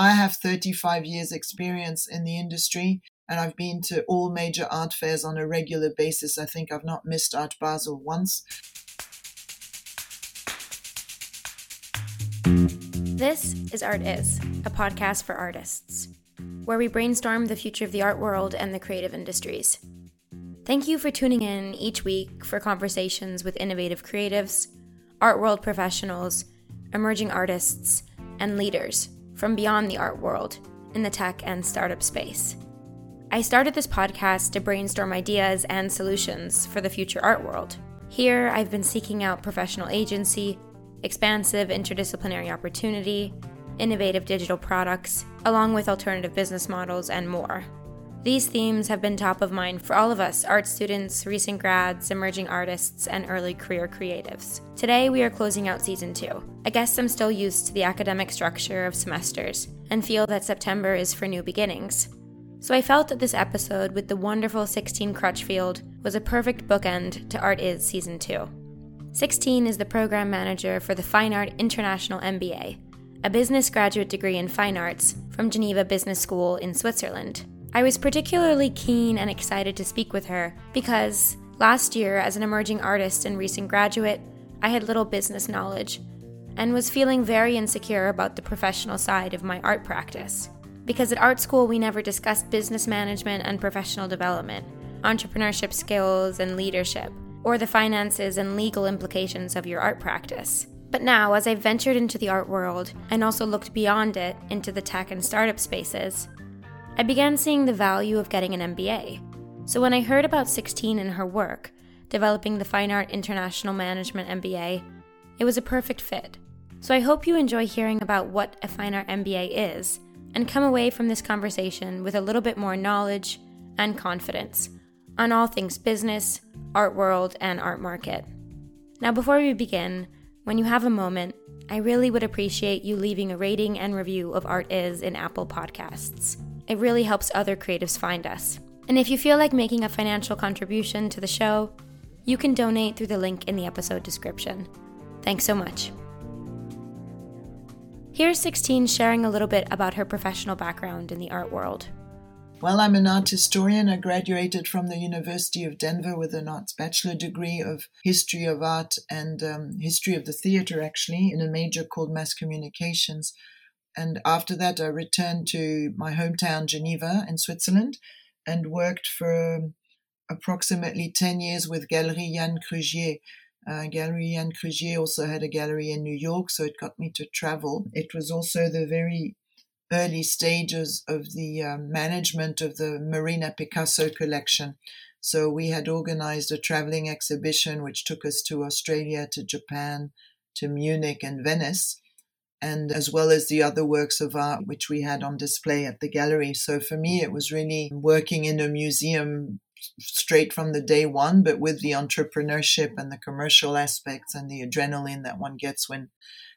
I have 35 years experience in the industry and I've been to all major art fairs on a regular basis. I think I've not missed Art Basel once. This is Art Is, a podcast for artists, where we brainstorm the future of the art world and the creative industries. Thank you for tuning in each week for conversations with innovative creatives, art world professionals, emerging artists, and leaders from beyond the art world in the tech and startup space. I started this podcast to brainstorm ideas and solutions for the future art world. Here, I've been seeking out professional agency, expansive interdisciplinary opportunity, innovative digital products, along with alternative business models, and more. These themes have been top of mind for all of us art students, recent grads, emerging artists, and early career creatives. Today, we are closing out season two. I guess I'm still used to the academic structure of semesters and feel that September is for new beginnings. So I felt that this episode with the wonderful Sixtine Crutchfield was a perfect bookend to Art Is Season 2. Sixtine is the program manager for the Fine Art International MBA, a business graduate degree in fine arts from Geneva Business School in Switzerland. I was particularly keen and excited to speak with her because last year, as an emerging artist and recent graduate, I had little business knowledge and was feeling very insecure about the professional side of my art practice. Because at art school, we never discussed business management and professional development, entrepreneurship skills and leadership or the finances and legal implications of your art practice. But now, as I've ventured into the art world and also looked beyond it into the tech and startup spaces, I began seeing the value of getting an MBA. So when I heard about Sixtine and her work, developing the Fine Art International Management MBA, it was a perfect fit. So I hope you enjoy hearing about what a Fine Art MBA is and come away from this conversation with a little bit more knowledge and confidence on all things business, art world, and art market. Now, before we begin, when you have a moment, I really would appreciate you leaving a rating and review of Art Is in Apple Podcasts. It really helps other creatives find us. And if you feel like making a financial contribution to the show, you can donate through the link in the episode description. Thanks so much. Here's Sixtine sharing a little bit about her professional background in the art world. Well, I'm an art historian. I graduated from the University of Denver with an arts bachelor degree of history of art and um, history of the theater, actually, in a major called mass communications. And after that, I returned to my hometown, Geneva, in Switzerland, and worked for approximately 10 years with Galerie Jan Krugier. Uh, gallery Jan Krugier also had a gallery in New York, so it got me to travel. It was also the very early stages of the uh, management of the Marina Picasso collection. So we had organized a traveling exhibition which took us to Australia, to Japan, to Munich and Venice, and as well as the other works of art which we had on display at the gallery. So for me, it was really working in a museum straight from the day one, but with the entrepreneurship and the commercial aspects and the adrenaline that one gets when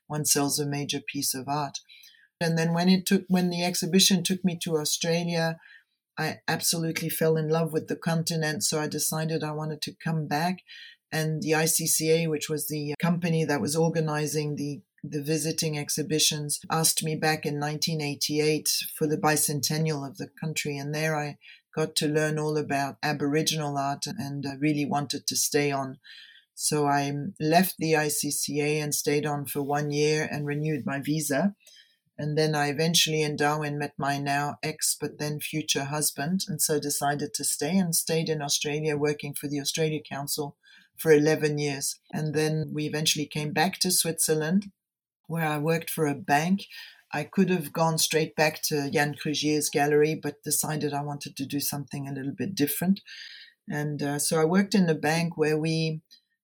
one sells a major piece of art. And then when it took when the exhibition took me to Australia, I absolutely fell in love with the continent. So I decided I wanted to come back. And the ICCA, which was the company that was organizing the the visiting exhibitions asked me back in 1988 for the bicentennial of the country and there I got to learn all about aboriginal art and I really wanted to stay on. So I um, left the ICCA and stayed on for one year and renewed my visa. And then I eventually in Darwin met my now ex, but then future husband, and so decided to stay and stayed in Australia working for the Australia Council for 11 years. And then we eventually came back to Switzerland, where I worked for a bank. I could have gone straight back to Jan Krugier's gallery, but decided I wanted to do something a little bit different. And uh, so I worked in a bank where we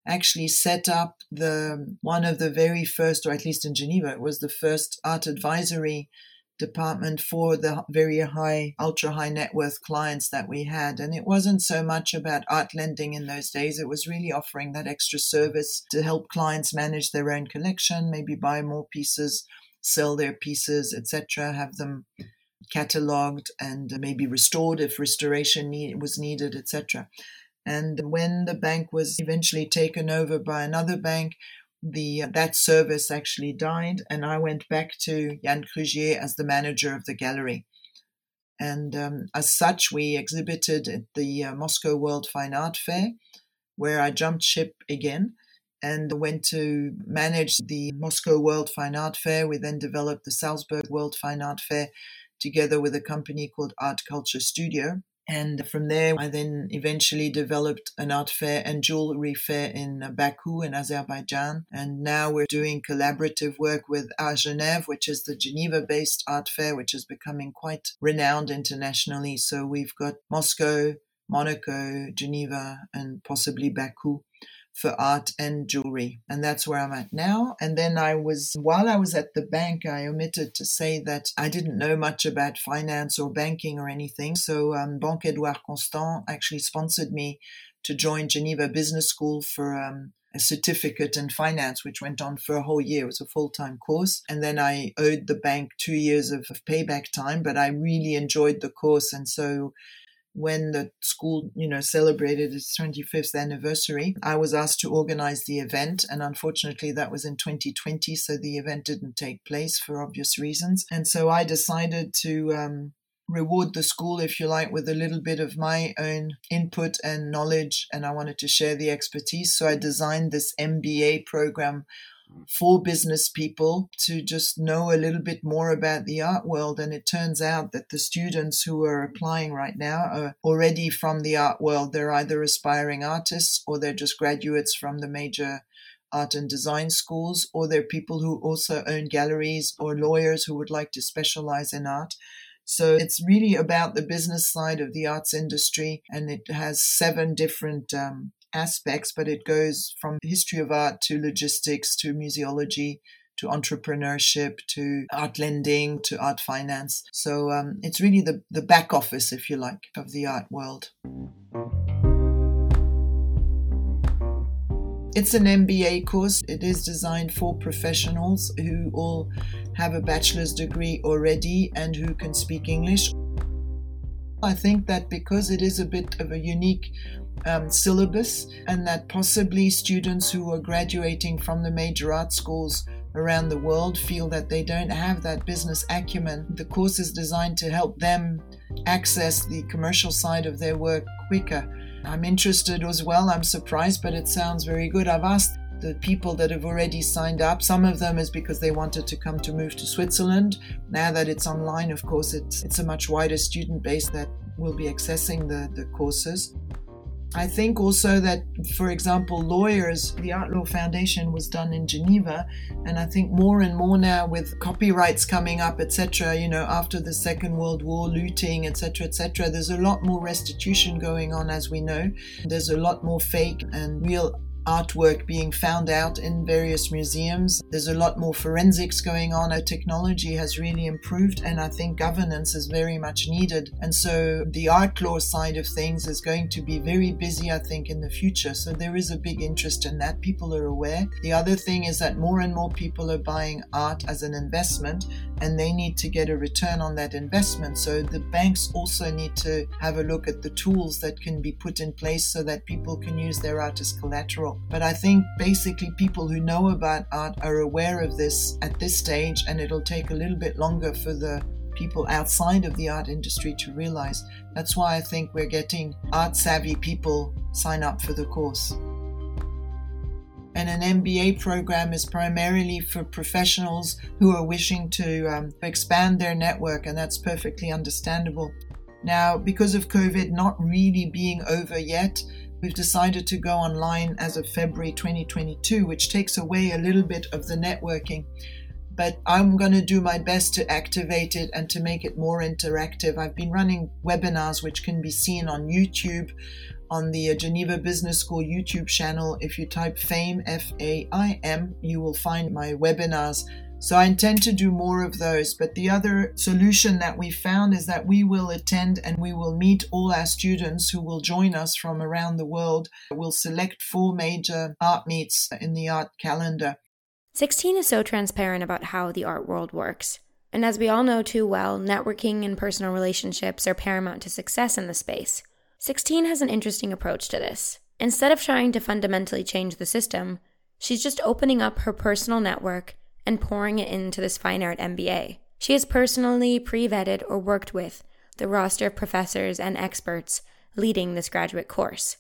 actually set up the one of the very first, or at least in Geneva, it was the first art advisory department for the very high, ultra high net worth clients that we had. And it wasn't so much about art lending in those days. It was really offering that extra service to help clients manage their own collection, maybe buy more pieces, sell their pieces, etc., have them cataloged and maybe restored if restoration need, was needed, etc. And when the bank was eventually taken over by another bank, the that service actually died, and I went back to Jan Krugier as the manager of the gallery. And um, as such, we exhibited at the uh, Moscow World Fine Art Fair, where I jumped ship again and went to manage the Moscow World Fine Art Fair. We then developed the Salzburg World Fine Art Fair together with a company called Art Culture Studio. And from there, I then eventually developed an art fair and jewelry fair in Baku in Azerbaijan. And now we're doing collaborative work with Art Genève, which is the Geneva based art fair, which is becoming quite renowned internationally. So we've got Moscow, Monaco, Geneva, and possibly Baku for art and jewelry. And that's where I'm at now. And then I was, while I was at the bank, I omitted to say that I didn't know much about finance or banking or anything. So um, Banque Edouard Constant actually sponsored me to join Geneva Business School for um, a certificate in finance, which went on for a whole year. It was a full time course. And then I owed the bank two years of, of, payback time, but I really enjoyed the course. And so when the school, you know, celebrated its 25th anniversary, I was asked to organize the event. And unfortunately, that was in 2020. So the event didn't take place for obvious reasons. And so I decided to um, reward the school, if you like, with a little bit of my own input and knowledge. And I wanted to share the expertise. So I designed this MBA program for business people to just know a little bit more about the art world. And it turns out that the students who are applying right now are already from the art world. They're either aspiring artists or they're just graduates from the major art and design schools, or they're people who also own galleries or lawyers who would like to specialize in art. So it's really about the business side of the arts industry, and it has seven different um, aspects, but it goes from history of art to logistics to museology to entrepreneurship to art lending to art finance. So um, it's really the, the back office, if you like, of the art world. It's an MBA course. It is designed for professionals who all have a bachelor's degree already and who can speak English. I think that because it is a bit of a unique um, syllabus, and that possibly students who are graduating from the major art schools around the world feel that they don't have that business acumen. The course is designed to help them access the commercial side of their work quicker. I'm interested as well. I'm surprised, but it sounds very good. I've asked the people that have already signed up. Some of them is because they wanted to come to move to Switzerland. Now that it's online, of course, it's, it's a much wider student base that will be accessing the, the courses. I think also that, for example, lawyers, the Art Law Foundation was done in Geneva, and I think more and more now with copyrights coming up, etc., you know, after the Second World War, looting, etc., etc., there's a lot more restitution going on, as we know. There's a lot more fake and real artwork being found out in various museums. There's a lot more forensics going on. Our technology has really improved, and I think governance is very much needed. And so the art law side of things is going to be very busy, I think, in the future. So there is a big interest in that. People are aware. The other thing is that more and more people are buying art as an investment, and they need to get a return on that investment. So the banks also need to have a look at the tools that can be put in place so that people can use their art as collateral. But I think basically people who know about art are aware of this at this stage, and it'll take a little bit longer for the people outside of the art industry to realize. That's why I think we're getting art savvy people sign up for the course. And an MBA program is primarily for professionals who are wishing to um, expand their network, and that's perfectly understandable. Now, because of COVID not really being over yet, We've decided to go online as of February 2022, which takes away a little bit of the networking. But I'm going to do my best to activate it and to make it more interactive. I've been running webinars which can be seen on YouTube, on the uh, Geneva Business School YouTube channel. If you type FAME, F A I M, you will find my webinars so I intend to do more of those. But the other solution that we found is that we will attend and we will meet all our students who will join us from around the world. We'll select four major art meets in the art calendar. Sixtine is so transparent about how the art world works. And as we all know too well, networking and personal relationships are paramount to success in the space. Sixtine has an interesting approach to this. Instead of trying to fundamentally change the system, She's just opening up her personal network and pouring it into this fine art MBA. She has personally pre vetted or worked with the roster of professors and experts leading this graduate course.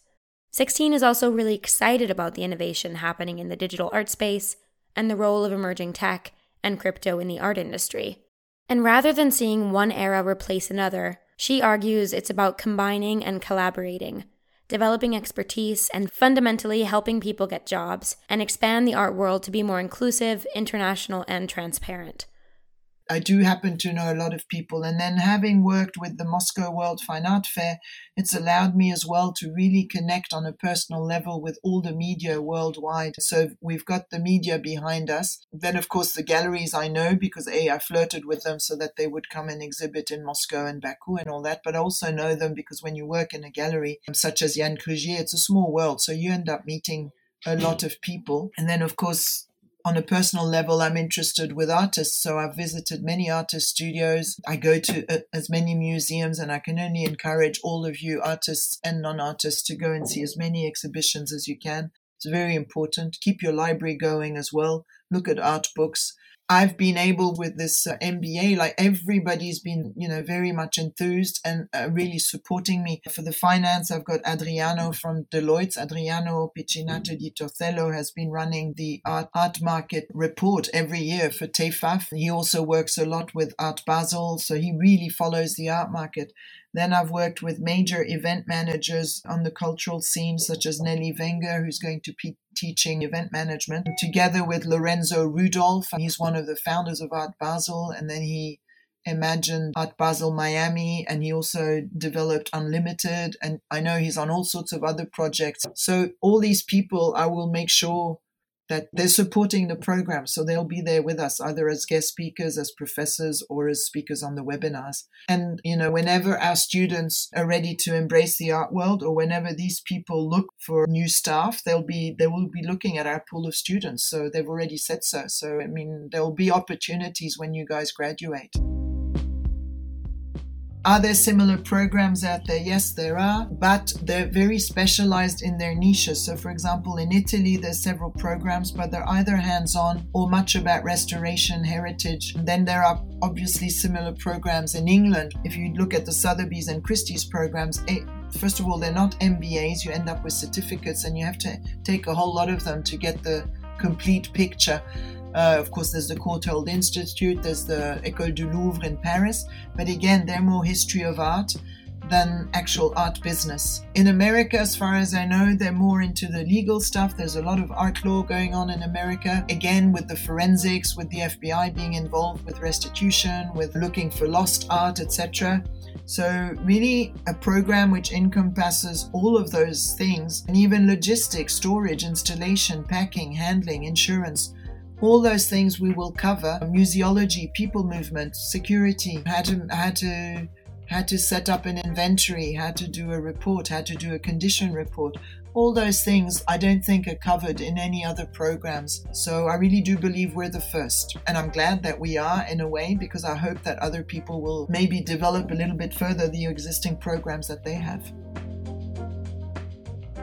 Sixtine is also really excited about the innovation happening in the digital art space and the role of emerging tech and crypto in the art industry. And rather than seeing one era replace another, she argues it's about combining and collaborating, developing expertise, and fundamentally helping people get jobs and expand the art world to be more inclusive, international, and transparent. I do happen to know a lot of people. And then having worked with the Moscow World Fine Art Fair, it's allowed me as well to really connect on a personal level with all the media worldwide. So we've got the media behind us. Then, of course, the galleries I know because A, I flirted with them so that they would come and exhibit in Moscow and Baku and all that. But I also know them because when you work in a gallery um, such as Jan Krugier, it's a small world. So you end up meeting a lot of people. And then, of course, on a personal level, I'm interested with artists. So I've visited many artist studios. I go to uh, as many museums, and I can only encourage all of you, artists and non artists, to go and see as many exhibitions as you can. It's very important. Keep your library going as well. Look at art books. I've been able with this uh, MBA, like everybody's been, you know, very much enthused and uh, really supporting me. For the finance, I've got Adriano from Deloitte. Adriano Picinati di Torcello has been running the art, art market report every year for TEFAF. He also works a lot with Art Basel, so he really follows the art market. Then I've worked with major event managers on the cultural scene, such as Nelly Wenger, who's going to be teaching event management, together with Lorenzo Rudolf. He's one of the founders of Art Basel, and then he imagined Art Basel Miami, and he also developed Unlimited. And I know he's on all sorts of other projects. So, all these people, I will make sure that they're supporting the program. So they'll be there with us, either as guest speakers, as professors, or as speakers on the webinars. And, you know, whenever our students are ready to embrace the art world or whenever these people look for new staff, they'll be, they will be looking at our pool of students. So they've already said so. So, I mean, there'll be opportunities when you guys graduate. Are there similar programs out there? Yes, there are, but they're very specialized in their niches. So, for example, in Italy, there's several programs, but they're either hands on or much about restoration, heritage. And then there are obviously similar programs in England. If you look at the Sotheby's and Christie's programs, eh, first of all, they're not MBAs. You end up with certificates, and you have to take a whole lot of them to get the complete picture. Uh, of course, there's the Courtauld Institute, there's the École du Louvre in Paris, but again, they're more history of art than actual art business. In America, as far as I know, they're more into the legal stuff. There's a lot of art law going on in America, again, with the forensics, with the FBI being involved with restitution, with looking for lost art, etc. So, really, a program which encompasses all of those things and even logistics, storage, installation, packing, handling, insurance all those things we will cover museology people movement security how to how to how to set up an inventory how to do a report how to do a condition report all those things I don't think are covered in any other programs. So I really do believe we're the first. And I'm glad that we are in a way because I hope that other people will maybe develop a little bit further the existing programs that they have.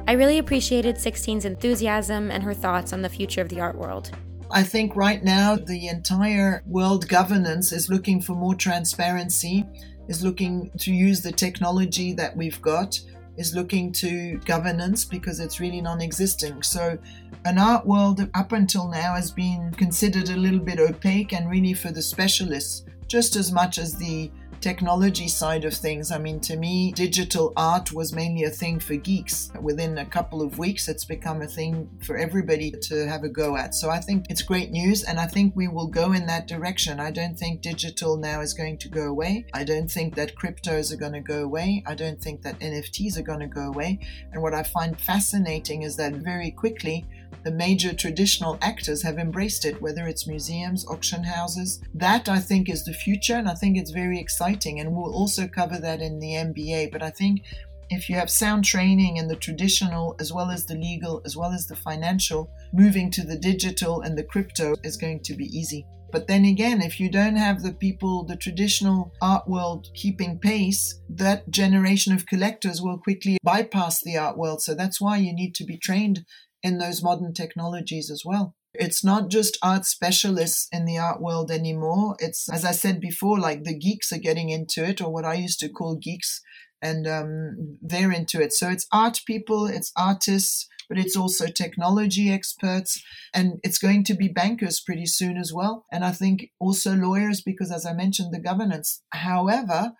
I really appreciated Sixtine's enthusiasm and her thoughts on the future of the art world. I think right now the entire world governance is looking for more transparency, is looking to use the technology that we've got, is looking to governance because it's really non existent. So, an art world up until now has been considered a little bit opaque and really for the specialists, just as much as the technology side of things, I mean, to me, digital art was mainly a thing for geeks. Within a couple of weeks, it's become a thing for everybody to have a go at. So I think it's great news, and I think we will go in that direction. I don't think digital now is going to go away. I don't think that cryptos are going to go away. I don't think that NFTs are going to go away. And what I find fascinating is that very quickly, the major traditional actors have embraced it, whether it's museums, auction houses. That I think is the future, and I think it's very exciting. And we'll also cover that in the MBA. But I think if you have sound training in the traditional as well as the legal as well as the financial, moving to the digital and the crypto is going to be easy. But then again, if you don't have the people, the traditional art world keeping pace, that generation of collectors will quickly bypass the art world. So that's why you need to be trained in those modern technologies as well. It's not just art specialists in the art world anymore. It's, as I said before, like the geeks are getting into it, or what I used to call geeks, and um, they're into it. So it's art people, it's artists, but it's also technology experts, and it's going to be bankers pretty soon as well. And I think also lawyers, because as I mentioned, the governance. However,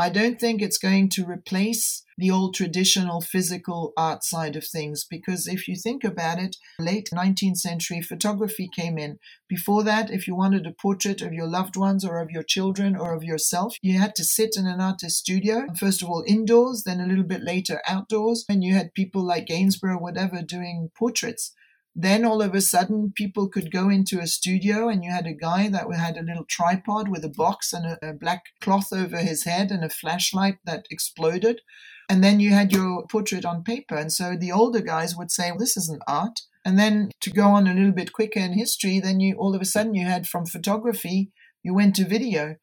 I don't think it's going to replace the old traditional physical art side of things because if you think about it, late 19th century photography came in. Before that, if you wanted a portrait of your loved ones or of your children or of yourself, you had to sit in an artist studio, first of all indoors, then a little bit later outdoors, and you had people like Gainsborough, whatever, doing portraits. Then all of a sudden, people could go into a studio, and you had a guy that had a little tripod with a box and a, a black cloth over his head and a flashlight that exploded. And then you had your portrait on paper. And so the older guys would say, This isn't art. And then to go on a little bit quicker in history, then you all of a sudden you had from photography, you went to video.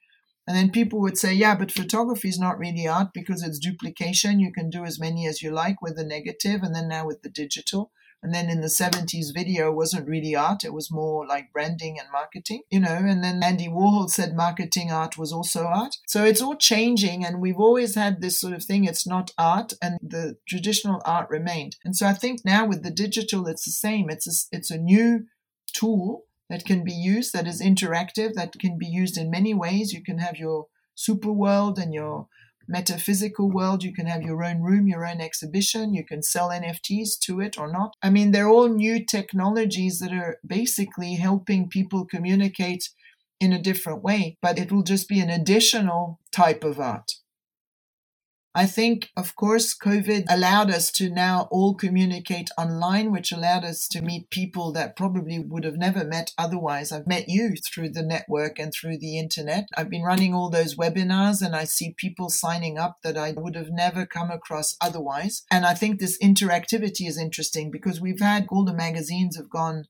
And then people would say, yeah, but photography is not really art because it's duplication. You can do as many as you like with the negative, and then now with the digital. And then in the 70s, video wasn't really art, it was more like branding and marketing, you know. And then Andy Warhol said marketing art was also art. So it's all changing, and we've always had this sort of thing it's not art, and the traditional art remained. And so I think now with the digital, it's the same. It's a, it's a new tool that can be used, that is interactive, that can be used in many ways. You can have your super world and your metaphysical world. You can have your own room, your own exhibition. You can sell NFTs to it or not. I mean, they're all new technologies that are basically helping people communicate in a different way, but it will just be an additional type of art. I think, of course, COVID allowed us to now all communicate online, which allowed us to meet people that probably would have never met otherwise. I've met you through the network and through the internet. I've been running all those webinars and I see people signing up that I would have never come across otherwise. And I think this interactivity is interesting because we've had all the magazines have gone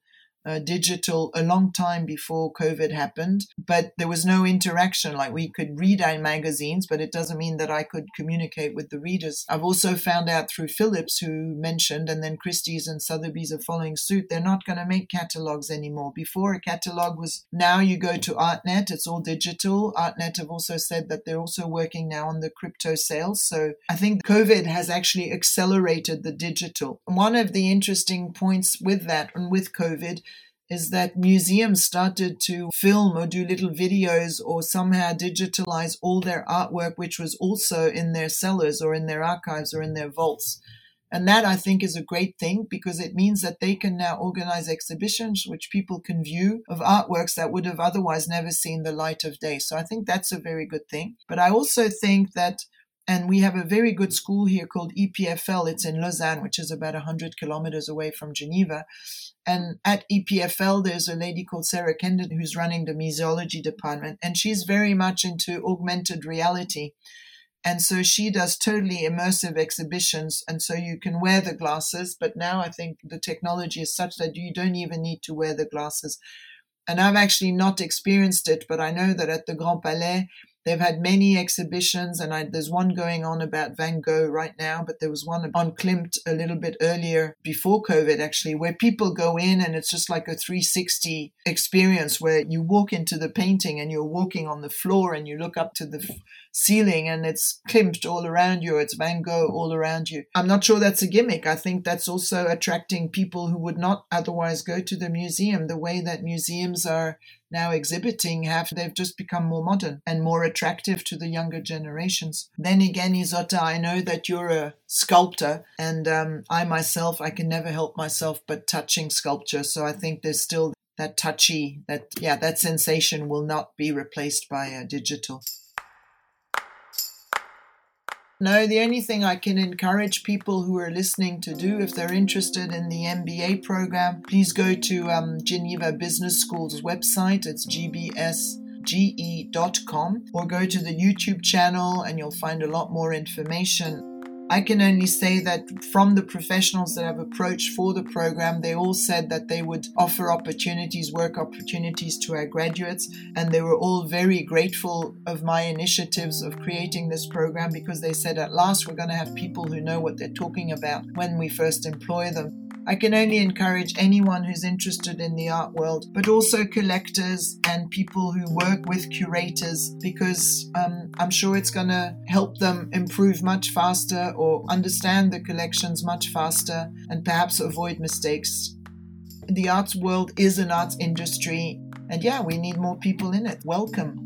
uh, digital a long time before COVID happened, but there was no interaction. Like we could read our magazines, but it doesn't mean that I could communicate with the readers. I've also found out through Phillips, who mentioned, and then Christie's and Sotheby's are following suit, they're not going to make catalogs anymore. Before a catalog was now you go to ArtNet, it's all digital. ArtNet have also said that they're also working now on the crypto sales. So I think COVID has actually accelerated the digital. One of the interesting points with that and with COVID is that museums started to film or do little videos or somehow digitalize all their artwork, which was also in their cellars or in their archives or in their vaults. And that I think is a great thing because it means that they can now organize exhibitions which people can view of artworks that would have otherwise never seen the light of day. So I think that's a very good thing. But I also think that and we have a very good school here called EPFL. It's in Lausanne, which is about 100 kilometers away from Geneva. And at EPFL, there's a lady called Sarah Kendon who's running the museology department, and she's very much into augmented reality. And so she does totally immersive exhibitions. And so you can wear the glasses, but now I think the technology is such that you don't even need to wear the glasses. And I've actually not experienced it, but I know that at the Grand Palais, They've had many exhibitions, and I, there's one going on about Van Gogh right now, but there was one on Klimt a little bit earlier before COVID, actually, where people go in and it's just like a 360 experience where you walk into the painting and you're walking on the floor and you look up to the f- ceiling and it's Klimt all around you, it's Van Gogh all around you. I'm not sure that's a gimmick. I think that's also attracting people who would not otherwise go to the museum, the way that museums are now exhibiting have they've just become more modern and more attractive to the younger generations. Then again, Isotta, I know that you're a sculptor, and um, I myself I can never help myself but touching sculpture. So I think there's still that touchy, that yeah, that sensation will not be replaced by a digital. No, the only thing I can encourage people who are listening to do, if they're interested in the MBA program, please go to um, Geneva Business School's website. It's gbsge.com or go to the YouTube channel and you'll find a lot more information. I can only say that from the professionals that I've approached for the program, they all said that they would offer opportunities, work opportunities to our graduates, and they were all very grateful of my initiatives of creating this program because they said at last we're going to have people who know what they're talking about when we first employ them. I can only encourage anyone who's interested in the art world, but also collectors and people who work with curators, because um, I'm sure it's going to help them improve much faster or understand the collections much faster and perhaps avoid mistakes. The arts world is an arts industry, and yeah, we need more people in it. Welcome.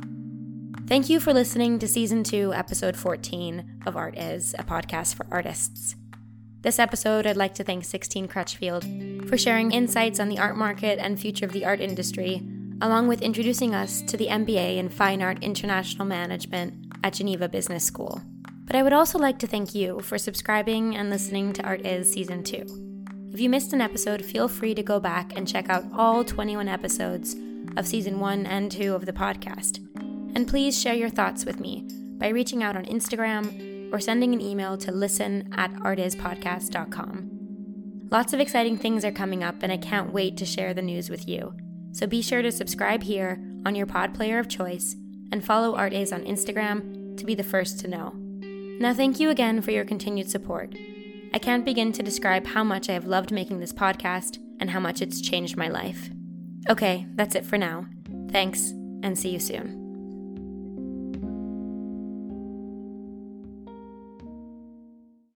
Thank you for listening to Season 2, Episode 14 of Art Is, a podcast for artists. This episode, I'd like to thank Sixtine Crutchfield for sharing insights on the art market and future of the art industry, along with introducing us to the MBA in Fine Art International Management at Geneva Business School. But I would also like to thank you for subscribing and listening to Art Is Season 2. If you missed an episode, feel free to go back and check out all 21 episodes of Season 1 and 2 of the podcast. And please share your thoughts with me by reaching out on Instagram or sending an email to listen at artispodcast.com. Lots of exciting things are coming up, and I can't wait to share the news with you. So be sure to subscribe here on your pod player of choice and follow Art Is on Instagram to be the first to know. Now, thank you again for your continued support. I can't begin to describe how much I have loved making this podcast and how much it's changed my life. Okay, that's it for now. Thanks, and see you soon.